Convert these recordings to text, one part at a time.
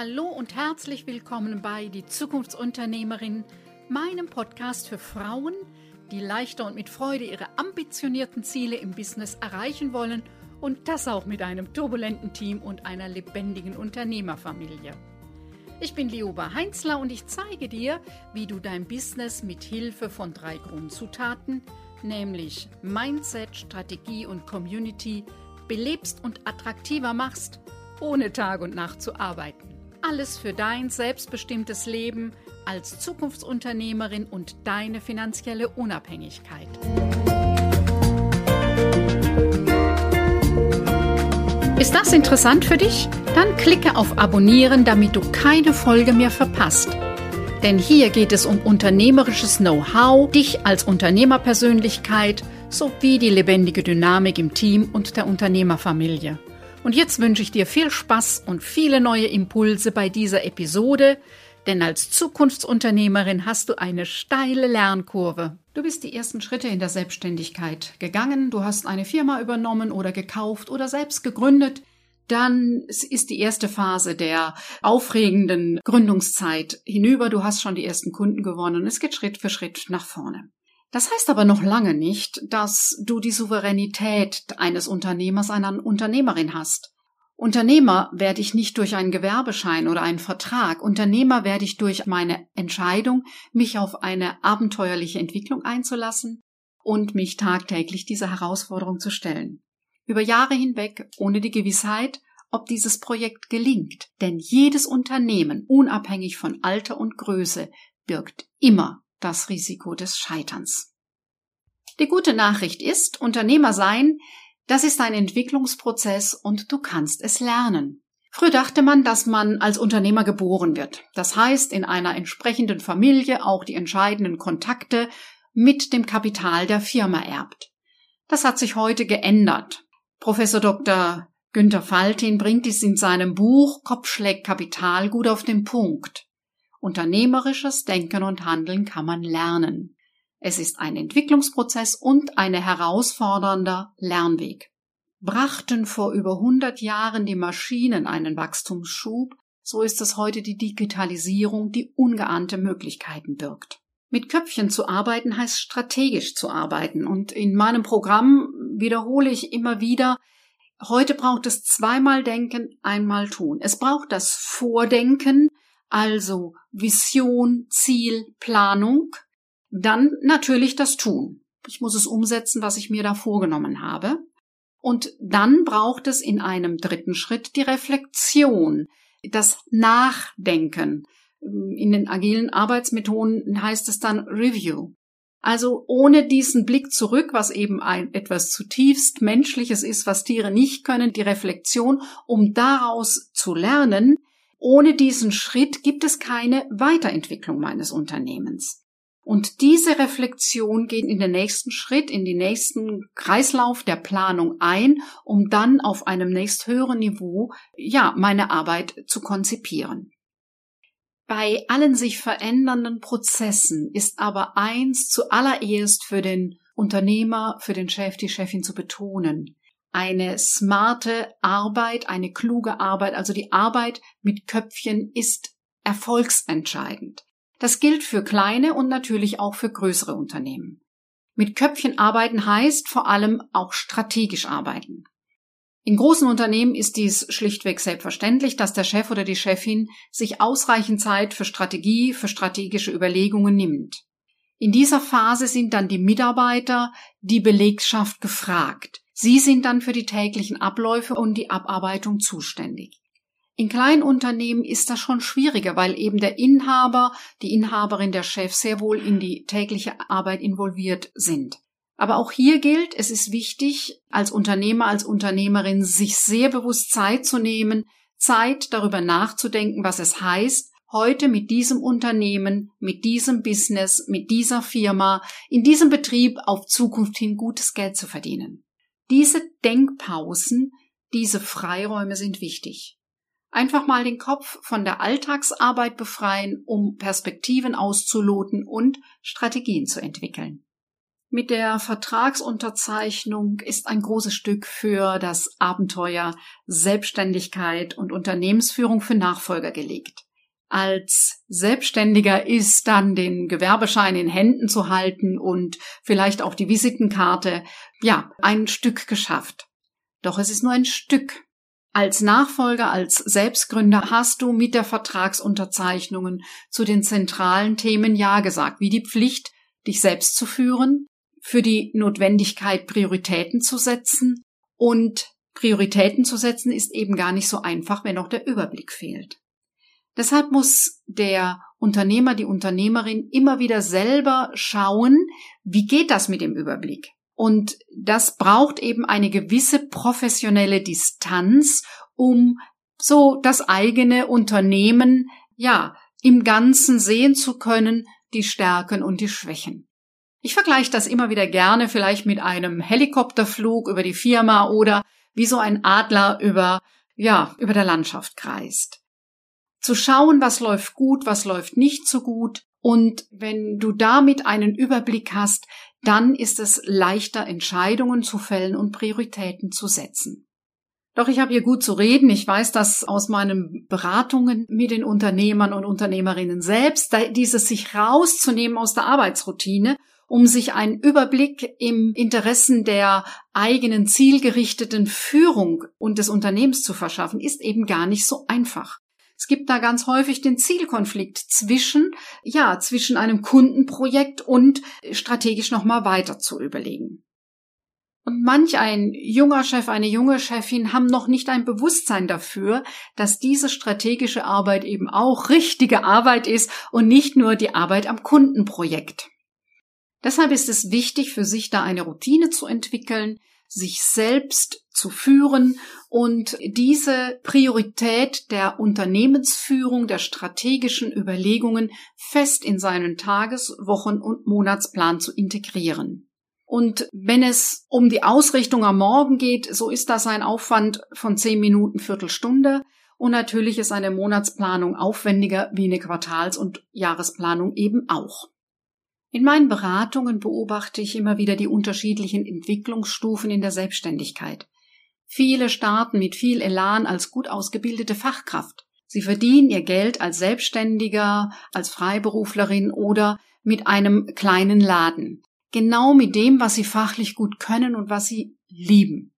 Hallo und herzlich willkommen bei Die Zukunftsunternehmerin, meinem Podcast für Frauen, die leichter und mit Freude ihre ambitionierten Ziele im Business erreichen wollen und das auch mit einem turbulenten Team und einer lebendigen Unternehmerfamilie. Ich bin Lioba Heinzler und ich zeige dir, wie du dein Business mit Hilfe von drei Grundzutaten, nämlich Mindset, Strategie und Community, belebst und attraktiver machst, ohne Tag und Nacht zu arbeiten. Alles für dein selbstbestimmtes Leben als Zukunftsunternehmerin und deine finanzielle Unabhängigkeit. Ist das interessant für dich? Dann klicke auf Abonnieren, damit du keine Folge mehr verpasst. Denn hier geht es um unternehmerisches Know-how, dich als Unternehmerpersönlichkeit sowie die lebendige Dynamik im Team und der Unternehmerfamilie. Und jetzt wünsche ich dir viel Spaß und viele neue Impulse bei dieser Episode, denn als Zukunftsunternehmerin hast du eine steile Lernkurve. Du bist die ersten Schritte in der Selbstständigkeit gegangen, du hast eine Firma übernommen oder gekauft oder selbst gegründet. Dann ist die erste Phase der aufregenden Gründungszeit hinüber. Du hast schon die ersten Kunden gewonnen. Es geht Schritt für Schritt nach vorne. Das heißt aber noch lange nicht, dass du die Souveränität eines Unternehmers, einer Unternehmerin hast. Unternehmer werde ich nicht durch einen Gewerbeschein oder einen Vertrag. Unternehmer werde ich durch meine Entscheidung, mich auf eine abenteuerliche Entwicklung einzulassen und mich tagtäglich dieser Herausforderung zu stellen. Über Jahre hinweg ohne die Gewissheit, ob dieses Projekt gelingt. Denn jedes Unternehmen, unabhängig von Alter und Größe, birgt immer das Risiko des Scheiterns. Die gute Nachricht ist, Unternehmer sein das ist ein Entwicklungsprozess und du kannst es lernen. Früher dachte man, dass man als Unternehmer geboren wird. Das heißt, in einer entsprechenden Familie auch die entscheidenden Kontakte mit dem Kapital der Firma erbt. Das hat sich heute geändert. Professor Dr. Günther Faltin bringt dies in seinem Buch Kopfschläg Kapital gut auf den Punkt. Unternehmerisches Denken und Handeln kann man lernen. Es ist ein Entwicklungsprozess und eine herausfordernder Lernweg. Brachten vor über 100 Jahren die Maschinen einen Wachstumsschub, so ist es heute die Digitalisierung, die ungeahnte Möglichkeiten birgt. Mit Köpfchen zu arbeiten heißt strategisch zu arbeiten und in meinem Programm wiederhole ich immer wieder, heute braucht es zweimal denken, einmal tun. Es braucht das Vordenken, also Vision, Ziel, Planung, dann natürlich das Tun. Ich muss es umsetzen, was ich mir da vorgenommen habe. Und dann braucht es in einem dritten Schritt die Reflexion, das Nachdenken. In den agilen Arbeitsmethoden heißt es dann Review. Also ohne diesen Blick zurück, was eben ein etwas zutiefst Menschliches ist, was Tiere nicht können, die Reflexion, um daraus zu lernen, ohne diesen Schritt gibt es keine Weiterentwicklung meines Unternehmens. Und diese Reflexion geht in den nächsten Schritt, in den nächsten Kreislauf der Planung ein, um dann auf einem nächsthöheren Niveau, ja, meine Arbeit zu konzipieren. Bei allen sich verändernden Prozessen ist aber eins zuallererst für den Unternehmer, für den Chef, die Chefin zu betonen. Eine smarte Arbeit, eine kluge Arbeit, also die Arbeit mit Köpfchen ist erfolgsentscheidend. Das gilt für kleine und natürlich auch für größere Unternehmen. Mit Köpfchen arbeiten heißt vor allem auch strategisch arbeiten. In großen Unternehmen ist dies schlichtweg selbstverständlich, dass der Chef oder die Chefin sich ausreichend Zeit für Strategie, für strategische Überlegungen nimmt. In dieser Phase sind dann die Mitarbeiter, die Belegschaft gefragt. Sie sind dann für die täglichen Abläufe und die Abarbeitung zuständig. In kleinen Unternehmen ist das schon schwieriger, weil eben der Inhaber, die Inhaberin, der Chef sehr wohl in die tägliche Arbeit involviert sind. Aber auch hier gilt, es ist wichtig, als Unternehmer, als Unternehmerin sich sehr bewusst Zeit zu nehmen, Zeit darüber nachzudenken, was es heißt, heute mit diesem Unternehmen, mit diesem Business, mit dieser Firma, in diesem Betrieb auf Zukunft hin gutes Geld zu verdienen. Diese Denkpausen, diese Freiräume sind wichtig. Einfach mal den Kopf von der Alltagsarbeit befreien, um Perspektiven auszuloten und Strategien zu entwickeln. mit der Vertragsunterzeichnung ist ein großes Stück für das Abenteuer Selbstständigkeit und Unternehmensführung für Nachfolger gelegt. Als Selbstständiger ist dann den Gewerbeschein in Händen zu halten und vielleicht auch die Visitenkarte, ja, ein Stück geschafft. Doch es ist nur ein Stück. Als Nachfolger, als Selbstgründer hast du mit der Vertragsunterzeichnungen zu den zentralen Themen Ja gesagt, wie die Pflicht, dich selbst zu führen, für die Notwendigkeit, Prioritäten zu setzen. Und Prioritäten zu setzen ist eben gar nicht so einfach, wenn auch der Überblick fehlt. Deshalb muss der Unternehmer, die Unternehmerin immer wieder selber schauen, wie geht das mit dem Überblick? Und das braucht eben eine gewisse professionelle Distanz, um so das eigene Unternehmen, ja, im Ganzen sehen zu können, die Stärken und die Schwächen. Ich vergleiche das immer wieder gerne vielleicht mit einem Helikopterflug über die Firma oder wie so ein Adler über, ja, über der Landschaft kreist. Zu schauen, was läuft gut, was läuft nicht so gut. Und wenn du damit einen Überblick hast, dann ist es leichter, Entscheidungen zu fällen und Prioritäten zu setzen. Doch ich habe hier gut zu reden. Ich weiß das aus meinen Beratungen mit den Unternehmern und Unternehmerinnen selbst, dieses sich rauszunehmen aus der Arbeitsroutine um sich einen Überblick im Interessen der eigenen zielgerichteten Führung und des Unternehmens zu verschaffen, ist eben gar nicht so einfach. Es gibt da ganz häufig den Zielkonflikt zwischen, ja, zwischen einem Kundenprojekt und strategisch nochmal weiter zu überlegen. Und manch ein junger Chef, eine junge Chefin haben noch nicht ein Bewusstsein dafür, dass diese strategische Arbeit eben auch richtige Arbeit ist und nicht nur die Arbeit am Kundenprojekt. Deshalb ist es wichtig, für sich da eine Routine zu entwickeln, sich selbst zu führen und diese Priorität der Unternehmensführung, der strategischen Überlegungen fest in seinen Tages-, Wochen- und Monatsplan zu integrieren. Und wenn es um die Ausrichtung am Morgen geht, so ist das ein Aufwand von zehn Minuten, Viertelstunde. Und natürlich ist eine Monatsplanung aufwendiger wie eine Quartals- und Jahresplanung eben auch. In meinen Beratungen beobachte ich immer wieder die unterschiedlichen Entwicklungsstufen in der Selbstständigkeit. Viele starten mit viel Elan als gut ausgebildete Fachkraft. Sie verdienen ihr Geld als Selbstständiger, als Freiberuflerin oder mit einem kleinen Laden. Genau mit dem, was sie fachlich gut können und was sie lieben.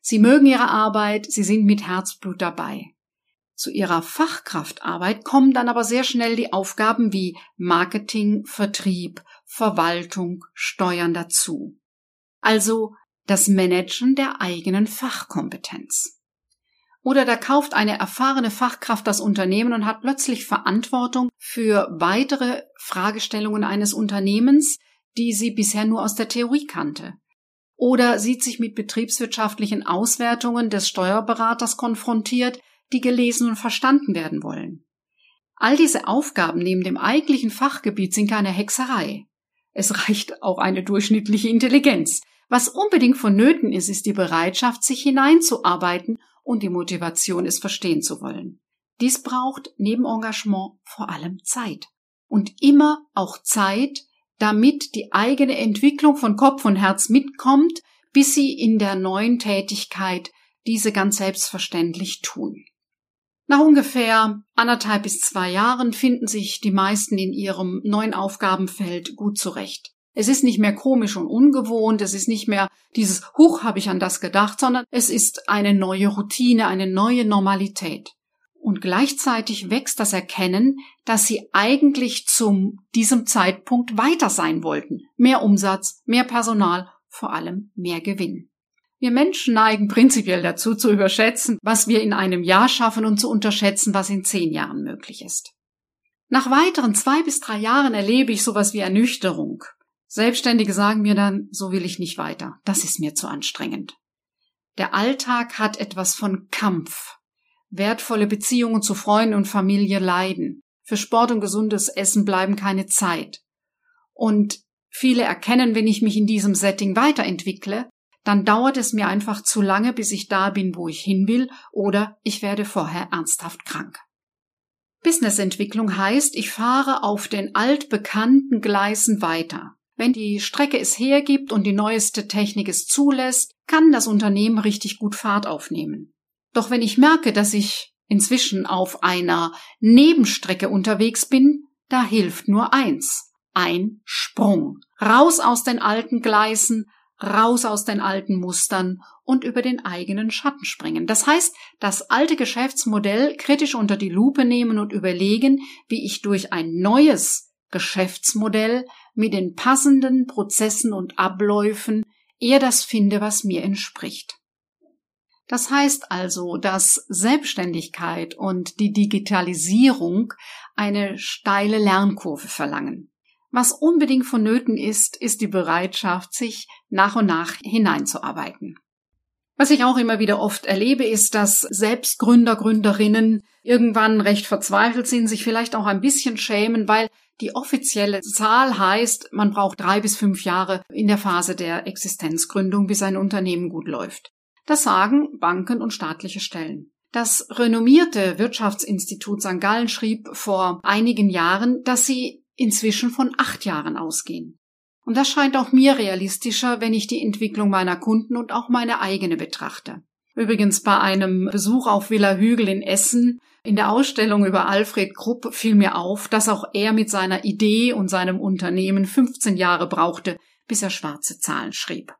Sie mögen ihre Arbeit, sie sind mit Herzblut dabei. Zu ihrer Fachkraftarbeit kommen dann aber sehr schnell die Aufgaben wie Marketing, Vertrieb, Verwaltung, Steuern dazu. Also das Managen der eigenen Fachkompetenz. Oder da kauft eine erfahrene Fachkraft das Unternehmen und hat plötzlich Verantwortung für weitere Fragestellungen eines Unternehmens, die sie bisher nur aus der Theorie kannte. Oder sieht sich mit betriebswirtschaftlichen Auswertungen des Steuerberaters konfrontiert, die gelesen und verstanden werden wollen. All diese Aufgaben neben dem eigentlichen Fachgebiet sind keine Hexerei. Es reicht auch eine durchschnittliche Intelligenz. Was unbedingt vonnöten ist, ist die Bereitschaft, sich hineinzuarbeiten und die Motivation, es verstehen zu wollen. Dies braucht neben Engagement vor allem Zeit. Und immer auch Zeit, damit die eigene Entwicklung von Kopf und Herz mitkommt, bis sie in der neuen Tätigkeit diese ganz selbstverständlich tun. Nach ungefähr anderthalb bis zwei Jahren finden sich die meisten in ihrem neuen Aufgabenfeld gut zurecht. Es ist nicht mehr komisch und ungewohnt, es ist nicht mehr dieses Huch habe ich an das gedacht, sondern es ist eine neue Routine, eine neue Normalität. Und gleichzeitig wächst das Erkennen, dass sie eigentlich zum diesem Zeitpunkt weiter sein wollten. Mehr Umsatz, mehr Personal, vor allem mehr Gewinn. Wir Menschen neigen prinzipiell dazu zu überschätzen, was wir in einem Jahr schaffen und zu unterschätzen, was in zehn Jahren möglich ist. Nach weiteren zwei bis drei Jahren erlebe ich sowas wie Ernüchterung. Selbstständige sagen mir dann, so will ich nicht weiter, das ist mir zu anstrengend. Der Alltag hat etwas von Kampf. Wertvolle Beziehungen zu Freunden und Familie leiden. Für Sport und gesundes Essen bleiben keine Zeit. Und viele erkennen, wenn ich mich in diesem Setting weiterentwickle, dann dauert es mir einfach zu lange, bis ich da bin, wo ich hin will, oder ich werde vorher ernsthaft krank. Businessentwicklung heißt, ich fahre auf den altbekannten Gleisen weiter. Wenn die Strecke es hergibt und die neueste Technik es zulässt, kann das Unternehmen richtig gut Fahrt aufnehmen. Doch wenn ich merke, dass ich inzwischen auf einer Nebenstrecke unterwegs bin, da hilft nur eins. Ein Sprung. Raus aus den alten Gleisen, raus aus den alten Mustern und über den eigenen Schatten springen. Das heißt, das alte Geschäftsmodell kritisch unter die Lupe nehmen und überlegen, wie ich durch ein neues Geschäftsmodell mit den passenden Prozessen und Abläufen eher das finde, was mir entspricht. Das heißt also, dass Selbstständigkeit und die Digitalisierung eine steile Lernkurve verlangen. Was unbedingt vonnöten ist, ist die Bereitschaft, sich nach und nach hineinzuarbeiten. Was ich auch immer wieder oft erlebe, ist, dass selbst Gründer, Gründerinnen irgendwann recht verzweifelt sind, sich vielleicht auch ein bisschen schämen, weil die offizielle Zahl heißt, man braucht drei bis fünf Jahre in der Phase der Existenzgründung, bis ein Unternehmen gut läuft. Das sagen Banken und staatliche Stellen. Das renommierte Wirtschaftsinstitut St. Gallen schrieb vor einigen Jahren, dass sie inzwischen von acht Jahren ausgehen. Und das scheint auch mir realistischer, wenn ich die Entwicklung meiner Kunden und auch meine eigene betrachte. Übrigens bei einem Besuch auf Villa Hügel in Essen in der Ausstellung über Alfred Krupp fiel mir auf, dass auch er mit seiner Idee und seinem Unternehmen 15 Jahre brauchte, bis er schwarze Zahlen schrieb.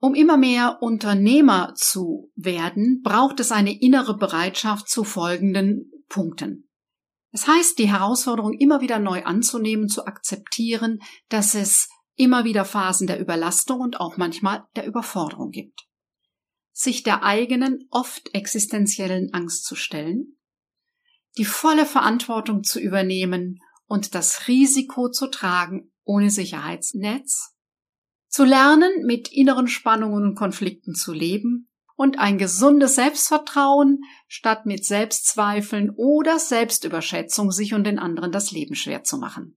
Um immer mehr Unternehmer zu werden, braucht es eine innere Bereitschaft zu folgenden Punkten. Es heißt, die Herausforderung immer wieder neu anzunehmen, zu akzeptieren, dass es immer wieder Phasen der Überlastung und auch manchmal der Überforderung gibt. Sich der eigenen, oft existenziellen Angst zu stellen, die volle Verantwortung zu übernehmen und das Risiko zu tragen ohne Sicherheitsnetz, zu lernen, mit inneren Spannungen und Konflikten zu leben und ein gesundes Selbstvertrauen statt mit Selbstzweifeln oder Selbstüberschätzung sich und den anderen das Leben schwer zu machen.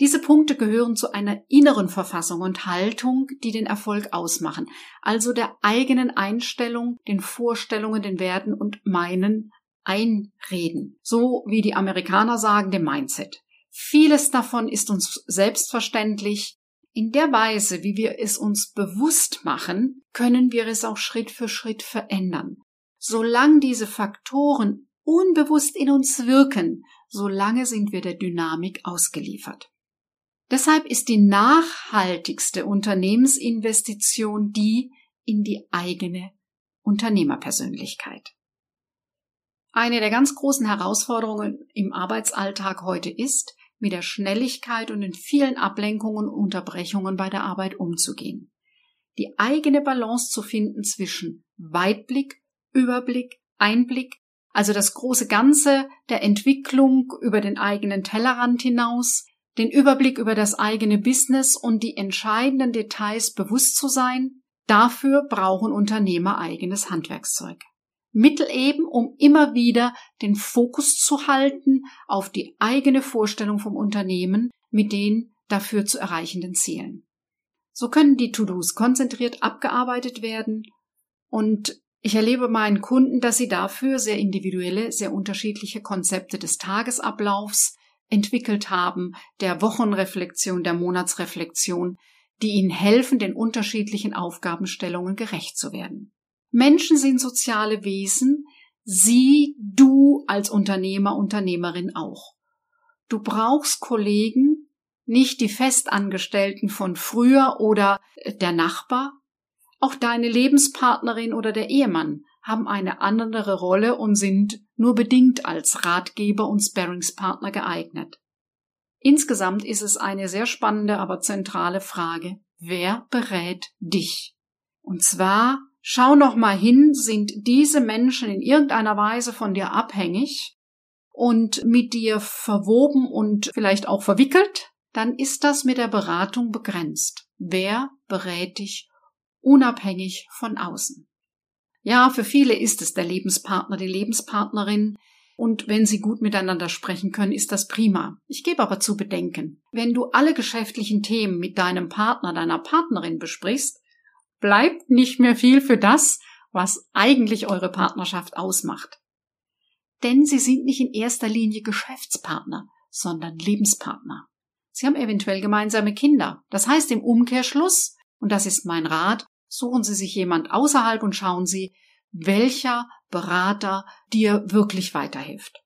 Diese Punkte gehören zu einer inneren Verfassung und Haltung, die den Erfolg ausmachen, also der eigenen Einstellung, den Vorstellungen, den Werten und meinen einreden. So wie die Amerikaner sagen, dem Mindset. Vieles davon ist uns selbstverständlich, in der Weise, wie wir es uns bewusst machen, können wir es auch Schritt für Schritt verändern. Solange diese Faktoren unbewusst in uns wirken, solange sind wir der Dynamik ausgeliefert. Deshalb ist die nachhaltigste Unternehmensinvestition die in die eigene Unternehmerpersönlichkeit. Eine der ganz großen Herausforderungen im Arbeitsalltag heute ist, mit der Schnelligkeit und den vielen Ablenkungen und Unterbrechungen bei der Arbeit umzugehen. Die eigene Balance zu finden zwischen Weitblick, Überblick, Einblick, also das große Ganze der Entwicklung über den eigenen Tellerrand hinaus, den Überblick über das eigene Business und die entscheidenden Details bewusst zu sein, dafür brauchen Unternehmer eigenes Handwerkszeug. Mittel eben, um immer wieder den Fokus zu halten auf die eigene Vorstellung vom Unternehmen mit den dafür zu erreichenden Zielen. So können die To-Dos konzentriert abgearbeitet werden und ich erlebe meinen Kunden, dass sie dafür sehr individuelle, sehr unterschiedliche Konzepte des Tagesablaufs entwickelt haben, der Wochenreflexion, der Monatsreflexion, die ihnen helfen, den unterschiedlichen Aufgabenstellungen gerecht zu werden. Menschen sind soziale Wesen, sie, du als Unternehmer, Unternehmerin auch. Du brauchst Kollegen, nicht die Festangestellten von früher oder der Nachbar. Auch deine Lebenspartnerin oder der Ehemann haben eine andere Rolle und sind nur bedingt als Ratgeber und Sparringspartner geeignet. Insgesamt ist es eine sehr spannende, aber zentrale Frage. Wer berät dich? Und zwar Schau noch mal hin, sind diese Menschen in irgendeiner Weise von dir abhängig und mit dir verwoben und vielleicht auch verwickelt, dann ist das mit der Beratung begrenzt. Wer berät dich unabhängig von außen? Ja, für viele ist es der Lebenspartner, die Lebenspartnerin, und wenn sie gut miteinander sprechen können, ist das prima. Ich gebe aber zu bedenken, wenn du alle geschäftlichen Themen mit deinem Partner, deiner Partnerin besprichst, bleibt nicht mehr viel für das, was eigentlich eure Partnerschaft ausmacht. Denn sie sind nicht in erster Linie Geschäftspartner, sondern Lebenspartner. Sie haben eventuell gemeinsame Kinder. Das heißt im Umkehrschluss, und das ist mein Rat, suchen Sie sich jemand außerhalb und schauen Sie, welcher Berater dir wirklich weiterhilft.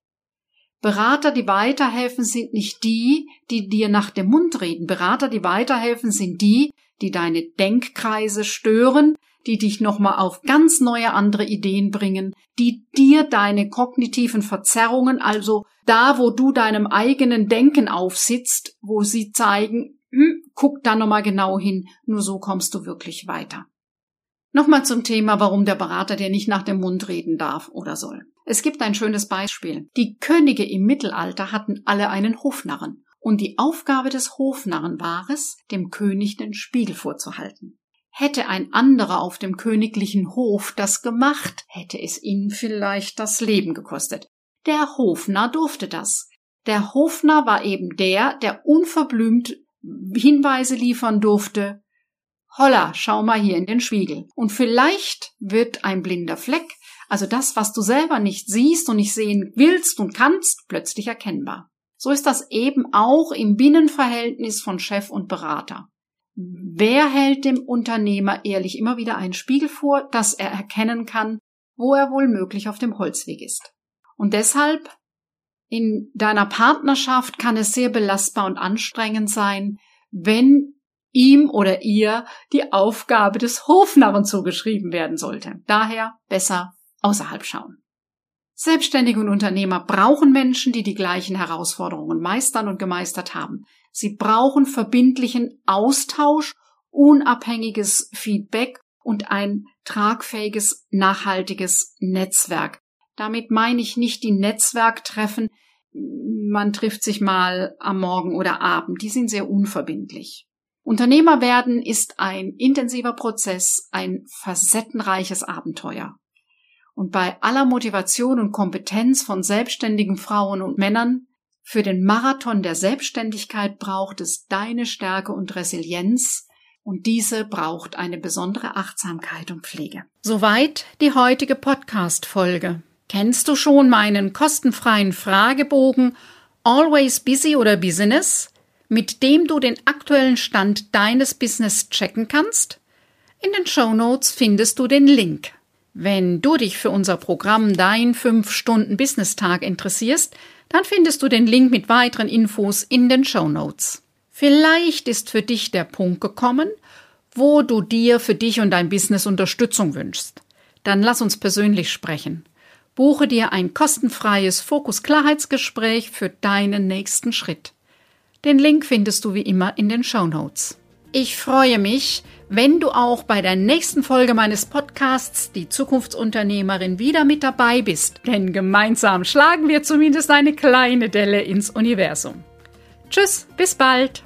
Berater, die weiterhelfen, sind nicht die, die dir nach dem Mund reden. Berater, die weiterhelfen, sind die, die deine Denkkreise stören, die dich nochmal auf ganz neue andere Ideen bringen, die dir deine kognitiven Verzerrungen, also da, wo du deinem eigenen Denken aufsitzt, wo sie zeigen, hm, guck da nochmal genau hin, nur so kommst du wirklich weiter. Nochmal zum Thema, warum der Berater dir nicht nach dem Mund reden darf oder soll. Es gibt ein schönes Beispiel. Die Könige im Mittelalter hatten alle einen Hofnarren. Und die Aufgabe des Hofnarren war es, dem König den Spiegel vorzuhalten. Hätte ein anderer auf dem königlichen Hof das gemacht, hätte es ihn vielleicht das Leben gekostet. Der Hofnarr durfte das. Der Hofnarr war eben der, der unverblümt Hinweise liefern durfte, Holla, schau mal hier in den Spiegel. Und vielleicht wird ein blinder Fleck, also das, was du selber nicht siehst und nicht sehen willst und kannst, plötzlich erkennbar. So ist das eben auch im Binnenverhältnis von Chef und Berater. Wer hält dem Unternehmer ehrlich immer wieder einen Spiegel vor, dass er erkennen kann, wo er wohl möglich auf dem Holzweg ist? Und deshalb in deiner Partnerschaft kann es sehr belastbar und anstrengend sein, wenn ihm oder ihr die Aufgabe des Hofnarren zugeschrieben werden sollte. Daher besser außerhalb schauen. Selbstständige und Unternehmer brauchen Menschen, die die gleichen Herausforderungen meistern und gemeistert haben. Sie brauchen verbindlichen Austausch, unabhängiges Feedback und ein tragfähiges, nachhaltiges Netzwerk. Damit meine ich nicht die Netzwerktreffen, man trifft sich mal am Morgen oder Abend, die sind sehr unverbindlich. Unternehmer werden ist ein intensiver Prozess, ein facettenreiches Abenteuer. Und bei aller Motivation und Kompetenz von selbstständigen Frauen und Männern für den Marathon der Selbstständigkeit braucht es deine Stärke und Resilienz, und diese braucht eine besondere Achtsamkeit und Pflege. Soweit die heutige Podcast-Folge. Kennst du schon meinen kostenfreien Fragebogen Always Busy oder Business? mit dem du den aktuellen Stand deines Business checken kannst? In den Show Notes findest du den Link. Wenn du dich für unser Programm Dein 5-Stunden-Business-Tag interessierst, dann findest du den Link mit weiteren Infos in den Show Notes. Vielleicht ist für dich der Punkt gekommen, wo du dir für dich und dein Business Unterstützung wünschst. Dann lass uns persönlich sprechen. Buche dir ein kostenfreies Fokus-Klarheitsgespräch für deinen nächsten Schritt. Den Link findest du wie immer in den Show Notes. Ich freue mich, wenn du auch bei der nächsten Folge meines Podcasts Die Zukunftsunternehmerin wieder mit dabei bist, denn gemeinsam schlagen wir zumindest eine kleine Delle ins Universum. Tschüss, bis bald!